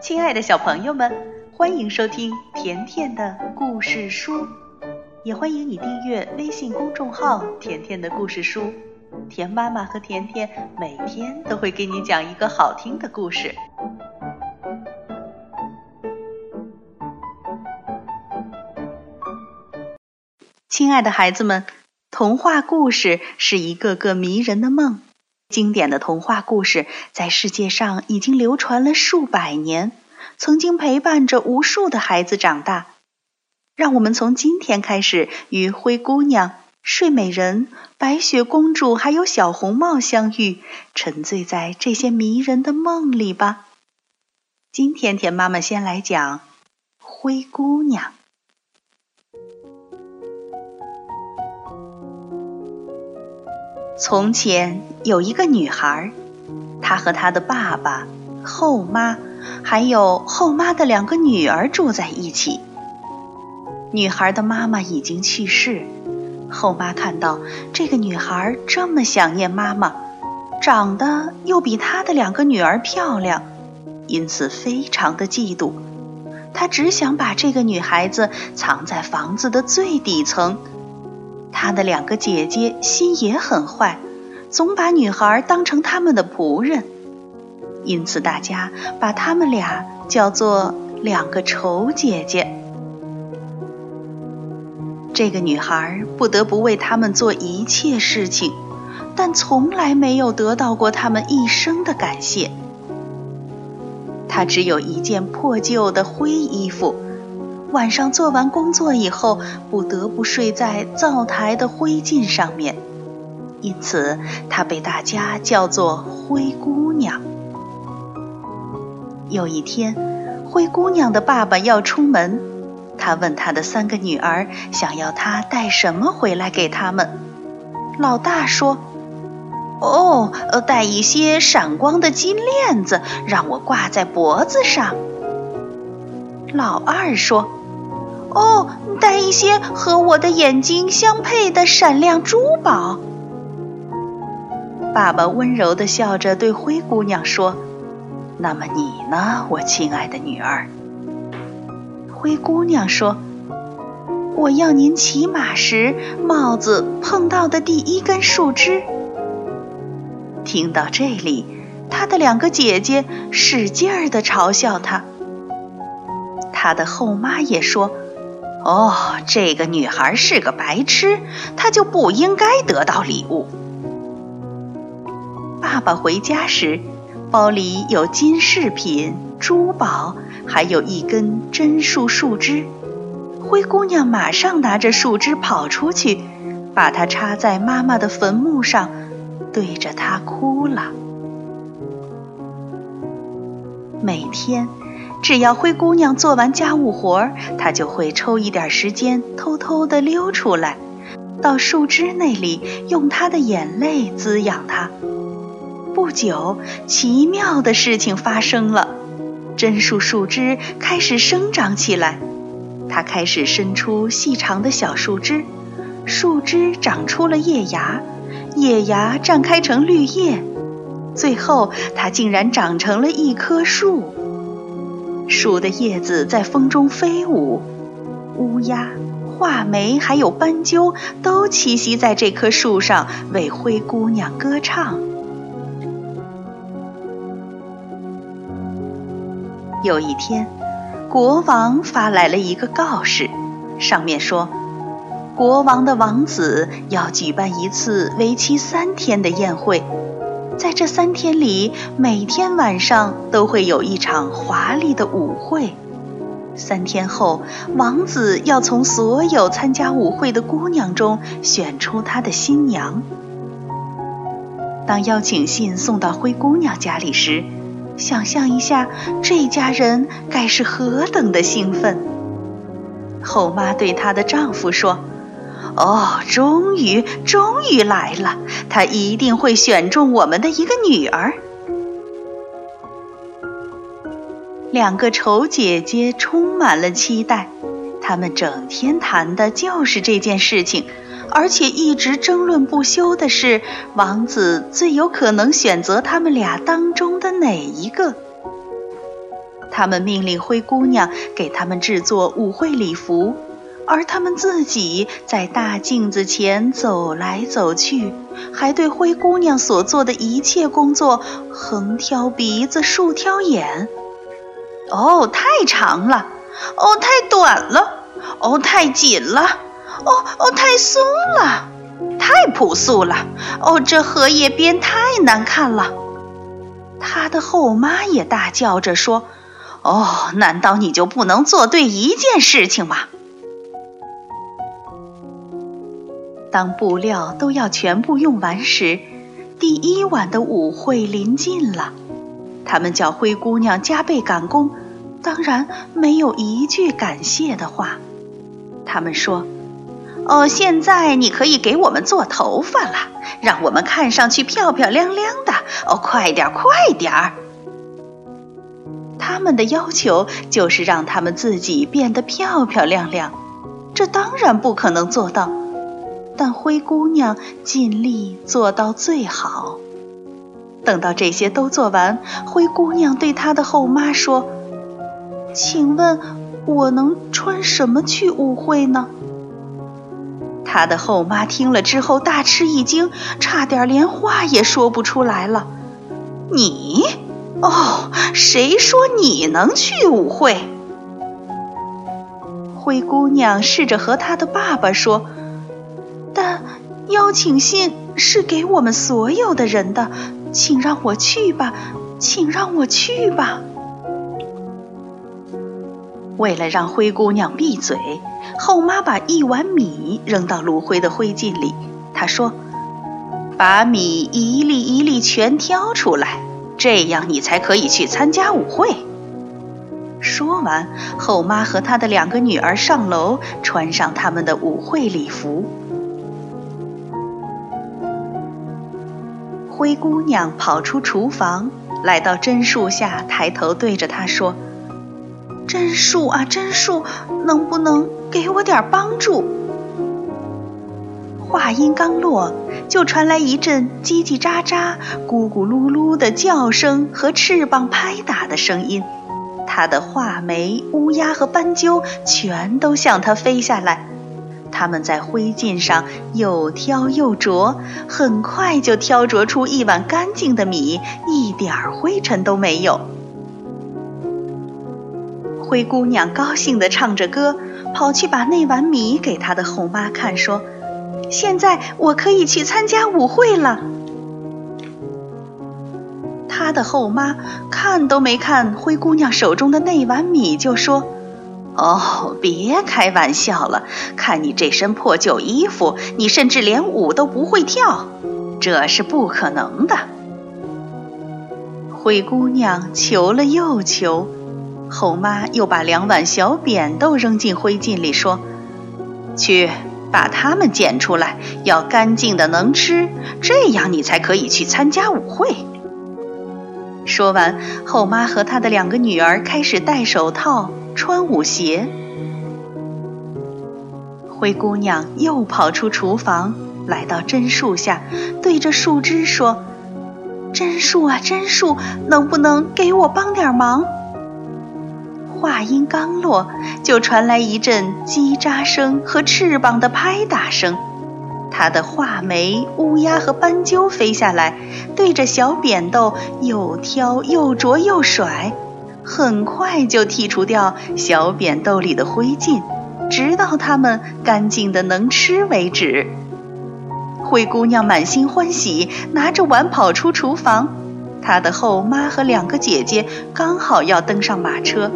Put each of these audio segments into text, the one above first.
亲爱的小朋友们，欢迎收听甜甜的故事书，也欢迎你订阅微信公众号“甜甜的故事书”。甜妈妈和甜甜每天都会给你讲一个好听的故事。亲爱的孩子们，童话故事是一个个迷人的梦。经典的童话故事在世界上已经流传了数百年，曾经陪伴着无数的孩子长大。让我们从今天开始与灰姑娘、睡美人、白雪公主还有小红帽相遇，沉醉在这些迷人的梦里吧。今天，甜妈妈先来讲灰姑娘。从前有一个女孩，她和她的爸爸、后妈，还有后妈的两个女儿住在一起。女孩的妈妈已经去世，后妈看到这个女孩这么想念妈妈，长得又比她的两个女儿漂亮，因此非常的嫉妒。她只想把这个女孩子藏在房子的最底层。他的两个姐姐心也很坏，总把女孩当成他们的仆人，因此大家把他们俩叫做两个丑姐姐。这个女孩不得不为他们做一切事情，但从来没有得到过他们一生的感谢。她只有一件破旧的灰衣服。晚上做完工作以后，不得不睡在灶台的灰烬上面，因此她被大家叫做灰姑娘。有一天，灰姑娘的爸爸要出门，他问他的三个女儿想要他带什么回来给他们。老大说：“哦，带一些闪光的金链子，让我挂在脖子上。”老二说。哦，带一些和我的眼睛相配的闪亮珠宝。爸爸温柔的笑着对灰姑娘说：“那么你呢，我亲爱的女儿？”灰姑娘说：“我要您骑马时帽子碰到的第一根树枝。”听到这里，她的两个姐姐使劲儿的嘲笑她。她的后妈也说。哦，这个女孩是个白痴，她就不应该得到礼物。爸爸回家时，包里有金饰品、珠宝，还有一根真树树枝。灰姑娘马上拿着树枝跑出去，把它插在妈妈的坟墓上，对着她哭了。每天。只要灰姑娘做完家务活儿，她就会抽一点时间，偷偷地溜出来，到树枝那里，用她的眼泪滋养它。不久，奇妙的事情发生了，真树树枝开始生长起来，它开始伸出细长的小树枝，树枝长出了叶芽，叶芽绽开成绿叶，最后，它竟然长成了一棵树。树的叶子在风中飞舞，乌鸦、画眉还有斑鸠都栖息在这棵树上，为灰姑娘歌唱。有一天，国王发来了一个告示，上面说，国王的王子要举办一次为期三天的宴会。在这三天里，每天晚上都会有一场华丽的舞会。三天后，王子要从所有参加舞会的姑娘中选出他的新娘。当邀请信送到灰姑娘家里时，想象一下，这家人该是何等的兴奋。后妈对她的丈夫说。哦，终于，终于来了！他一定会选中我们的一个女儿。两个丑姐姐充满了期待，她们整天谈的就是这件事情，而且一直争论不休的是，王子最有可能选择他们俩当中的哪一个。他们命令灰姑娘给他们制作舞会礼服，而他们自己在大镜子前走来走去，还对灰姑娘所做的一切工作横挑鼻子竖挑眼。哦，太长了！哦，太短了！哦，太紧了！哦哦，太松了！太朴素了！哦，这荷叶边太难看了！他的后妈也大叫着说。哦，难道你就不能做对一件事情吗？当布料都要全部用完时，第一晚的舞会临近了。他们叫灰姑娘加倍赶工，当然没有一句感谢的话。他们说：“哦，现在你可以给我们做头发了，让我们看上去漂漂亮亮的。哦，快点，快点儿！”他们的要求就是让他们自己变得漂漂亮亮，这当然不可能做到，但灰姑娘尽力做到最好。等到这些都做完，灰姑娘对她的后妈说：“请问，我能穿什么去舞会呢？”她的后妈听了之后大吃一惊，差点连话也说不出来了。“你？”哦，谁说你能去舞会？灰姑娘试着和她的爸爸说，邀请信是给我们所有的人的，请让我去吧，请让我去吧。为了让灰姑娘闭嘴，后妈把一碗米扔到炉灰的灰烬里。她说：“把米一粒一粒全挑出来。”这样你才可以去参加舞会。说完，后妈和她的两个女儿上楼，穿上他们的舞会礼服。灰姑娘跑出厨房，来到榛树下，抬头对着他说：“榛树啊，榛树，能不能给我点帮助？”话音刚落，就传来一阵叽叽喳喳、咕咕噜噜的叫声和翅膀拍打的声音。他的画眉、乌鸦和斑鸠全都向他飞下来，他们在灰烬上又挑又啄，很快就挑啄出一碗干净的米，一点儿灰尘都没有。灰姑娘高兴地唱着歌，跑去把那碗米给她的后妈看，说。现在我可以去参加舞会了。他的后妈看都没看灰姑娘手中的那碗米，就说：“哦，别开玩笑了！看你这身破旧衣服，你甚至连舞都不会跳，这是不可能的。”灰姑娘求了又求，后妈又把两碗小扁豆扔进灰烬里，说：“去。”把它们捡出来，要干净的能吃，这样你才可以去参加舞会。说完，后妈和她的两个女儿开始戴手套、穿舞鞋。灰姑娘又跑出厨房，来到榛树下，对着树枝说：“榛树啊，榛树，能不能给我帮点忙？”话音刚落，就传来一阵叽喳声和翅膀的拍打声。他的画眉、乌鸦和斑鸠飞下来，对着小扁豆又挑又啄又甩，很快就剔除掉小扁豆里的灰烬，直到它们干净的能吃为止。灰姑娘满心欢喜，拿着碗跑出厨房。她的后妈和两个姐姐刚好要登上马车。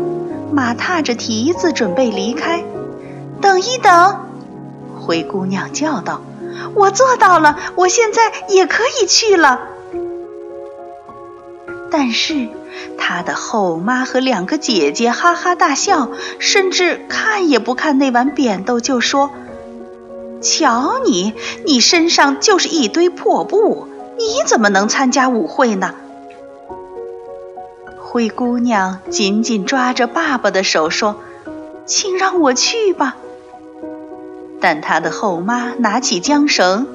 马踏着蹄子准备离开，等一等，灰姑娘叫道：“我做到了，我现在也可以去了。”但是，他的后妈和两个姐姐哈哈大笑，甚至看也不看那碗扁豆，就说：“瞧你，你身上就是一堆破布，你怎么能参加舞会呢？”灰姑娘紧紧抓着爸爸的手说：“请让我去吧。”但她的后妈拿起缰绳，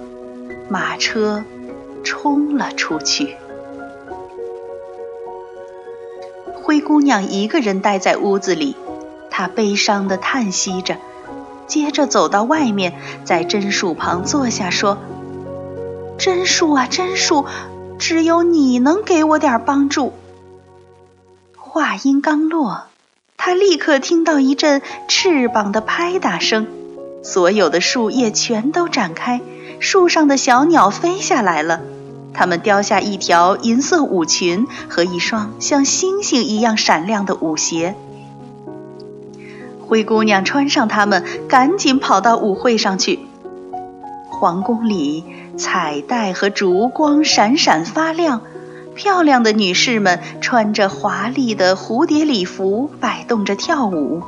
马车冲了出去。灰姑娘一个人待在屋子里，她悲伤地叹息着，接着走到外面，在榛树旁坐下，说：“榛树啊，榛树，只有你能给我点帮助。”话音刚落，她立刻听到一阵翅膀的拍打声，所有的树叶全都展开，树上的小鸟飞下来了。他们叼下一条银色舞裙和一双像星星一样闪亮的舞鞋。灰姑娘穿上它们，赶紧跑到舞会上去。皇宫里彩带和烛光闪闪发亮，漂亮的女士们穿着华丽的蝴蝶礼服，摆动着跳舞。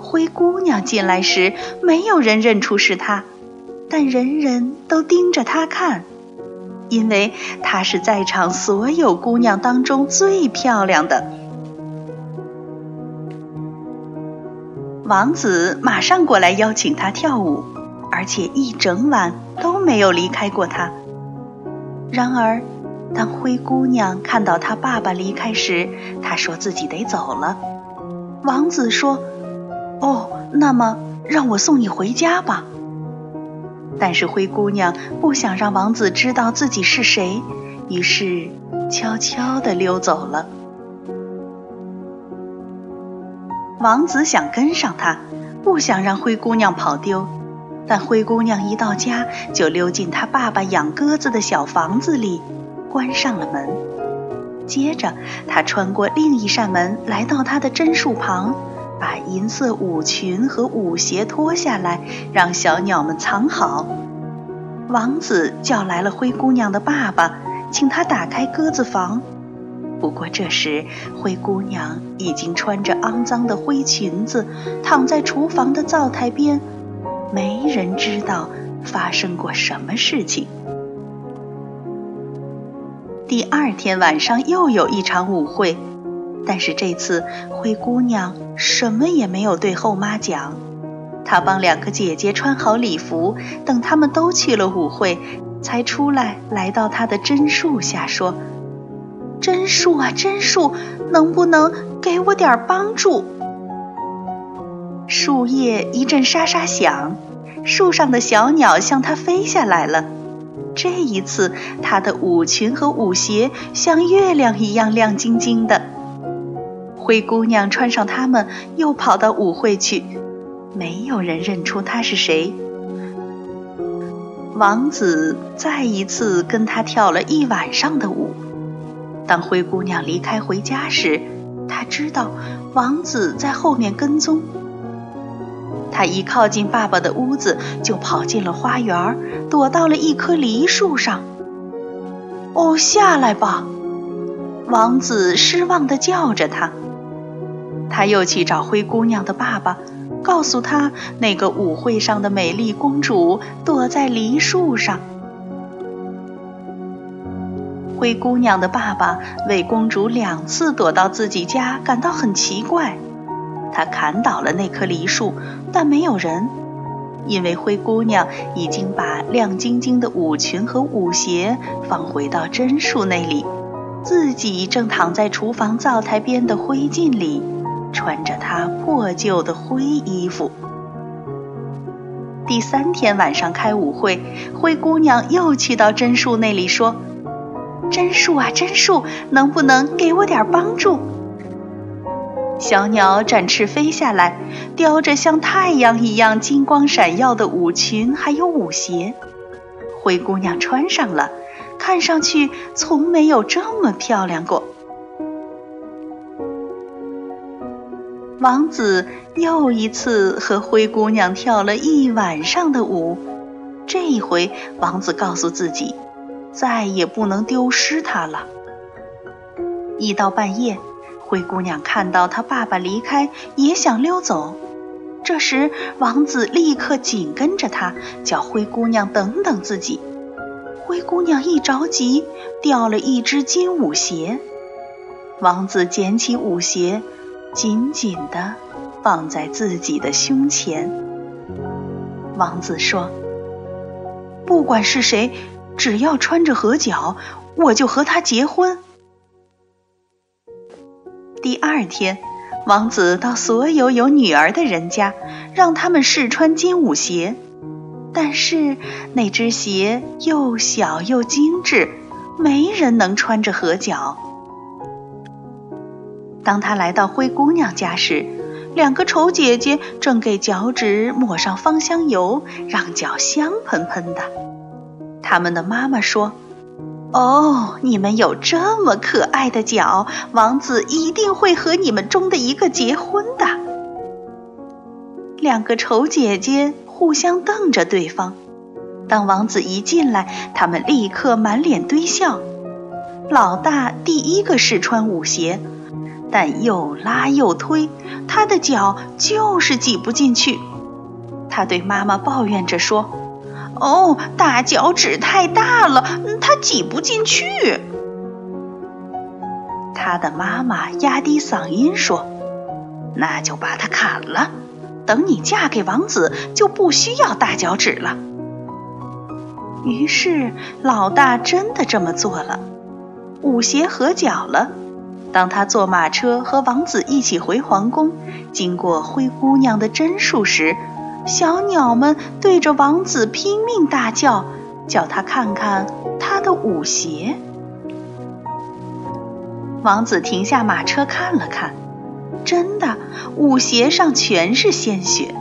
灰姑娘进来时，没有人认出是她，但人人都盯着她看。因为她是在场所有姑娘当中最漂亮的。王子马上过来邀请她跳舞，而且一整晚都没有离开过她。然而，当灰姑娘看到她爸爸离开时，她说自己得走了。王子说：“哦，那么让我送你回家吧。”但是灰姑娘不想让王子知道自己是谁，于是悄悄地溜走了。王子想跟上她，不想让灰姑娘跑丢，但灰姑娘一到家就溜进她爸爸养鸽子的小房子里，关上了门。接着，她穿过另一扇门，来到她的榛树旁。把银色舞裙和舞鞋脱下来，让小鸟们藏好。王子叫来了灰姑娘的爸爸，请他打开鸽子房。不过这时，灰姑娘已经穿着肮脏的灰裙子，躺在厨房的灶台边。没人知道发生过什么事情。第二天晚上又有一场舞会。但是这次灰姑娘什么也没有对后妈讲，她帮两个姐姐穿好礼服，等他们都去了舞会，才出来来到她的榛树下说：“榛树啊，榛树，能不能给我点帮助？”树叶一阵沙沙响，树上的小鸟向它飞下来了。这一次，她的舞裙和舞鞋像月亮一样亮晶晶的。灰姑娘穿上它们，又跑到舞会去。没有人认出她是谁。王子再一次跟她跳了一晚上的舞。当灰姑娘离开回家时，她知道王子在后面跟踪。她一靠近爸爸的屋子，就跑进了花园，躲到了一棵梨树上。哦，下来吧！王子失望地叫着她。他又去找灰姑娘的爸爸，告诉他那个舞会上的美丽公主躲在梨树上。灰姑娘的爸爸为公主两次躲到自己家感到很奇怪。他砍倒了那棵梨树，但没有人，因为灰姑娘已经把亮晶晶的舞裙和舞鞋放回到榛树那里，自己正躺在厨房灶台边的灰烬里。穿着她破旧的灰衣服。第三天晚上开舞会，灰姑娘又去到榛树那里说：“榛树啊，榛树，能不能给我点帮助？”小鸟展翅飞下来，叼着像太阳一样金光闪耀的舞裙，还有舞鞋。灰姑娘穿上了，看上去从没有这么漂亮过。王子又一次和灰姑娘跳了一晚上的舞，这一回，王子告诉自己，再也不能丢失她了。一到半夜，灰姑娘看到她爸爸离开，也想溜走。这时，王子立刻紧跟着她，叫灰姑娘等等自己。灰姑娘一着急，掉了一只金舞鞋。王子捡起舞鞋。紧紧地放在自己的胸前。王子说：“不管是谁，只要穿着合脚，我就和他结婚。”第二天，王子到所有有女儿的人家，让他们试穿金舞鞋。但是那只鞋又小又精致，没人能穿着合脚。当他来到灰姑娘家时，两个丑姐姐正给脚趾抹上芳香油，让脚香喷喷的。他们的妈妈说。哦，你们有这么可爱的脚，王子一定会和你们中的一个结婚的。两个丑姐姐互相瞪着对方。当王子一进来，他们立刻满脸堆笑。老大第一个试穿舞鞋，但又拉又推，他的脚就是挤不进去。他对妈妈抱怨着说。哦，大脚趾太大了，他挤不进去。他的妈妈压低嗓音说：“那就把它砍了，等你嫁给王子，就不需要大脚趾了。”于是老大真的这么做了，舞鞋合脚了。当他坐马车和王子一起回皇宫，经过灰姑娘的榛树时，小鸟们对着王子拼命大叫，叫他看看他的舞鞋。王子停下马车看了看，真的，舞鞋上全是鲜血。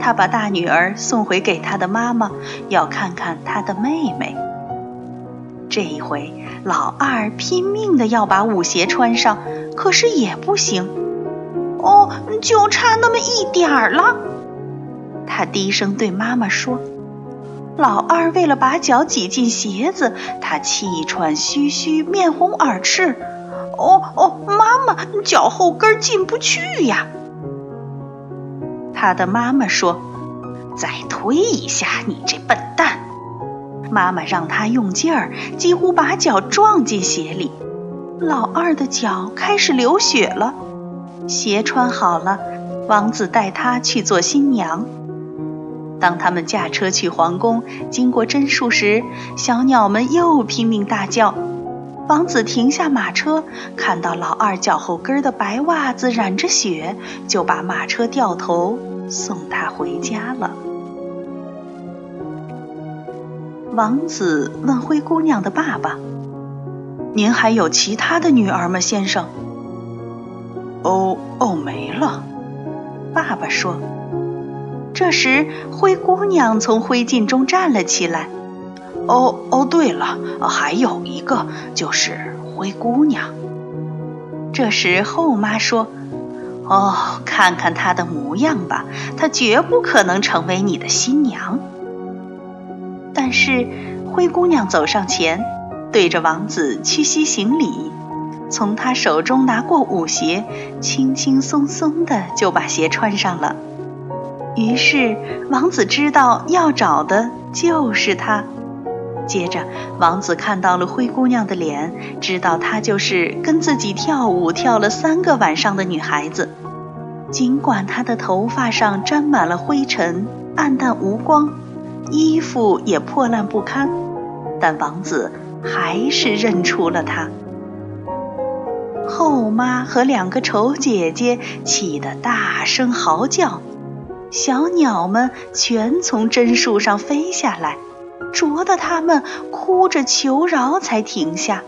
他把大女儿送回给他的妈妈，要看看他的妹妹。这一回，老二拼命的要把舞鞋穿上，可是也不行。哦，就差那么一点儿了。他低声对妈妈说：“老二为了把脚挤进鞋子，他气喘吁吁，面红耳赤。哦哦，妈妈，脚后跟进不去呀。”他的妈妈说：“再推一下，你这笨蛋！”妈妈让他用劲儿，几乎把脚撞进鞋里。老二的脚开始流血了。鞋穿好了，王子带他去做新娘。当他们驾车去皇宫，经过榛树时，小鸟们又拼命大叫。王子停下马车，看到老二脚后跟的白袜子染着血，就把马车掉头送他回家了。王子问灰姑娘的爸爸：“您还有其他的女儿吗，先生？”“哦哦，没了。”爸爸说。这时，灰姑娘从灰烬中站了起来。哦哦，对了，还有一个，就是灰姑娘。这时，后妈说：“哦，看看她的模样吧，她绝不可能成为你的新娘。”但是，灰姑娘走上前，对着王子屈膝行礼，从他手中拿过舞鞋，轻轻松松的就把鞋穿上了。于是，王子知道要找的就是她。接着，王子看到了灰姑娘的脸，知道她就是跟自己跳舞跳了三个晚上的女孩子。尽管她的头发上沾满了灰尘，暗淡无光，衣服也破烂不堪，但王子还是认出了她。后妈和两个丑姐姐气得大声嚎叫。小鸟们全从榛树上飞下来，啄得它们哭着求饶才停下。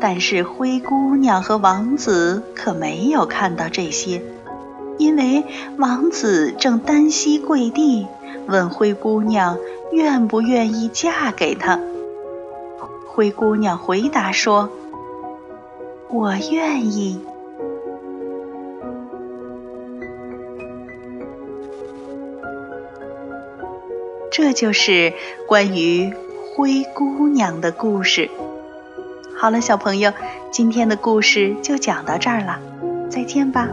但是灰姑娘和王子可没有看到这些，因为王子正单膝跪地，问灰姑娘愿不愿意嫁给他。灰姑娘回答说：“我愿意。”这就是关于灰姑娘的故事。好了，小朋友，今天的故事就讲到这儿了，再见吧。